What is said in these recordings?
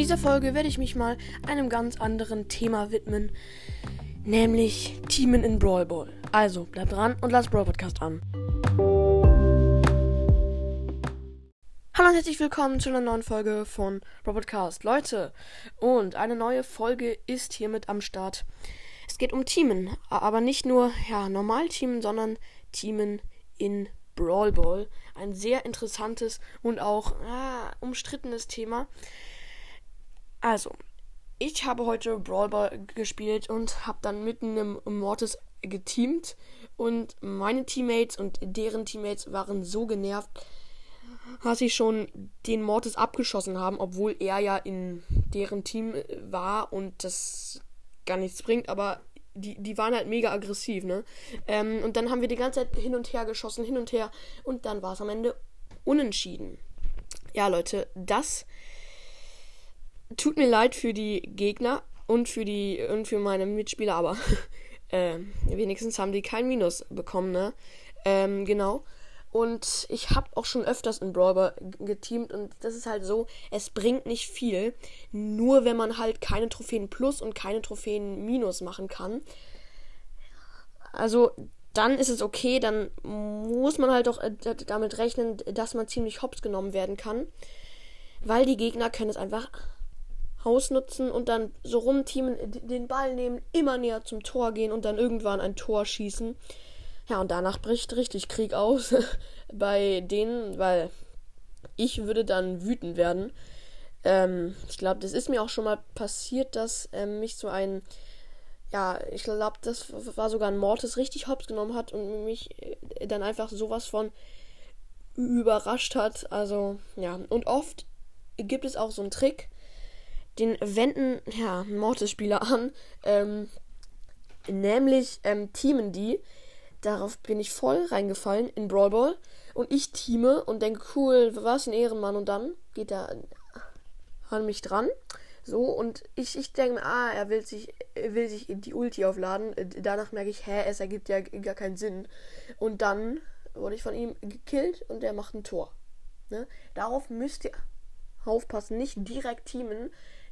dieser Folge werde ich mich mal einem ganz anderen Thema widmen, nämlich Teamen in Brawl Ball. Also bleibt dran und lasst Brawl Podcast an. Hallo und herzlich willkommen zu einer neuen Folge von Brawl Podcast, Leute. Und eine neue Folge ist hiermit am Start. Es geht um Teamen, aber nicht nur ja normal Teamen, sondern Teamen in Brawl Ball. Ein sehr interessantes und auch ah, umstrittenes Thema. Also, ich habe heute Brawl Ball gespielt und habe dann mitten im Mortis geteamt und meine Teammates und deren Teammates waren so genervt, dass sie schon den Mortis abgeschossen haben, obwohl er ja in deren Team war und das gar nichts bringt, aber die, die waren halt mega aggressiv, ne? Ähm, und dann haben wir die ganze Zeit hin und her geschossen, hin und her und dann war es am Ende unentschieden. Ja, Leute, das tut mir leid für die Gegner und für die und für meine Mitspieler, aber äh, wenigstens haben die kein Minus bekommen, ne? Ähm, genau. Und ich habe auch schon öfters in Brawler geteamt und das ist halt so, es bringt nicht viel, nur wenn man halt keine Trophäen plus und keine Trophäen minus machen kann. Also dann ist es okay, dann muss man halt auch äh, damit rechnen, dass man ziemlich hops genommen werden kann, weil die Gegner können es einfach ausnutzen und dann so rumteamen, den Ball nehmen, immer näher zum Tor gehen und dann irgendwann ein Tor schießen. Ja, und danach bricht richtig Krieg aus bei denen, weil ich würde dann wütend werden. Ähm, ich glaube, das ist mir auch schon mal passiert, dass ähm, mich so ein, ja, ich glaube, das war sogar ein Mortis richtig hops genommen hat und mich äh, dann einfach sowas von überrascht hat. Also, ja, und oft gibt es auch so einen Trick, den wenden ja Mortis-Spieler an. Ähm, nämlich ähm, teamen die. Darauf bin ich voll reingefallen in Brawl Ball. Und ich teame und denke, cool, was ein Ehrenmann. Und dann geht er an mich dran. So, und ich, ich denke mir, ah, er will sich, er will sich die Ulti aufladen. Danach merke ich, hä, es ergibt ja gar keinen Sinn. Und dann wurde ich von ihm gekillt und er macht ein Tor. Ne? Darauf müsst ihr aufpassen, nicht direkt teamen,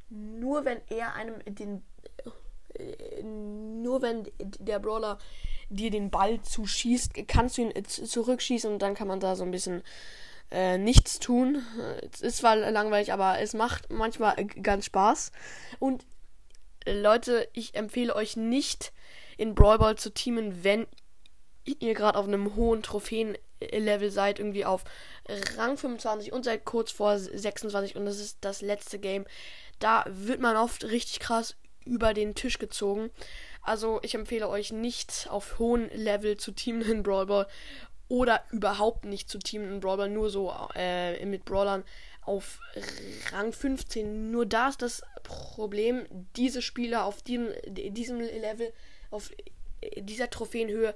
nur wenn er einem den äh, nur wenn der Brawler dir den Ball zuschießt, kannst du ihn zurückschießen und dann kann man da so ein bisschen äh, nichts tun. Es ist zwar langweilig, aber es macht manchmal ganz Spaß. Und äh, Leute, ich empfehle euch nicht in Brawl Ball zu teamen, wenn ihr gerade auf einem hohen Trophäenlevel seid, irgendwie auf Rang 25 und seid kurz vor 26 und das ist das letzte Game da wird man oft richtig krass über den Tisch gezogen. Also ich empfehle euch nicht auf hohem Level zu teamen in Brawl Ball oder überhaupt nicht zu teamen in Brawl Ball, nur so äh, mit Brawlern auf Rang 15. Nur da ist das Problem, diese Spieler auf diesem, diesem Level, auf dieser Trophäenhöhe,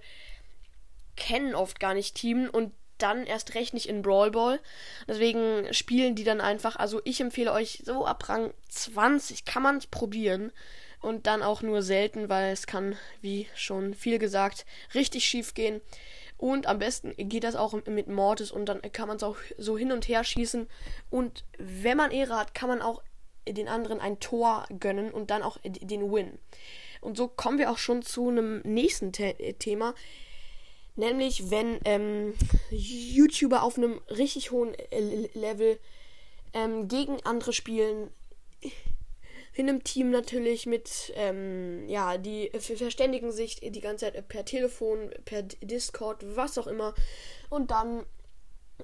kennen oft gar nicht Teamen und dann erst recht nicht in Brawl Ball. Deswegen spielen die dann einfach. Also ich empfehle euch so ab Rang 20 kann man es probieren. Und dann auch nur selten, weil es kann, wie schon viel gesagt, richtig schief gehen. Und am besten geht das auch mit Mortis und dann kann man es auch so hin und her schießen. Und wenn man Ehre hat, kann man auch den anderen ein Tor gönnen und dann auch den Win. Und so kommen wir auch schon zu einem nächsten The Thema. Nämlich, wenn ähm, YouTuber auf einem richtig hohen äh, Level ähm, gegen andere spielen, in einem Team natürlich mit, ähm, ja, die verständigen sich die ganze Zeit per Telefon, per Discord, was auch immer. Und dann,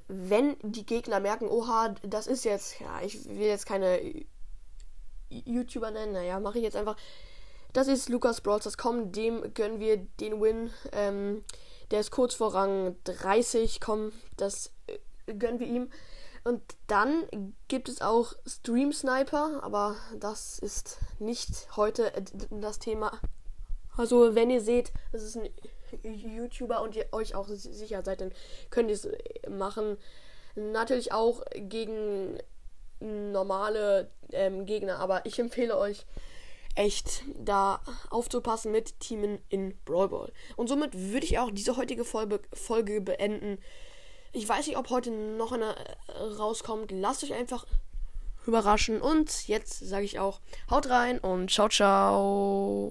wenn die Gegner merken, oha, das ist jetzt, ja, ich will jetzt keine YouTuber nennen, naja, mache ich jetzt einfach. Das ist Lukas Brawls, das kommen, dem gönnen wir den Win. Ähm, der ist kurz vor Rang 30. Komm, das äh, gönnen wir ihm. Und dann gibt es auch Stream Sniper, aber das ist nicht heute äh, das Thema. Also, wenn ihr seht, es ist ein YouTuber und ihr euch auch sicher seid, dann könnt ihr es äh, machen. Natürlich auch gegen normale ähm, Gegner, aber ich empfehle euch, echt da aufzupassen mit Teamen in Brawl Ball. Und somit würde ich auch diese heutige Folge, Folge beenden. Ich weiß nicht, ob heute noch eine äh, rauskommt. Lasst euch einfach überraschen. Und jetzt sage ich auch, haut rein und ciao, ciao.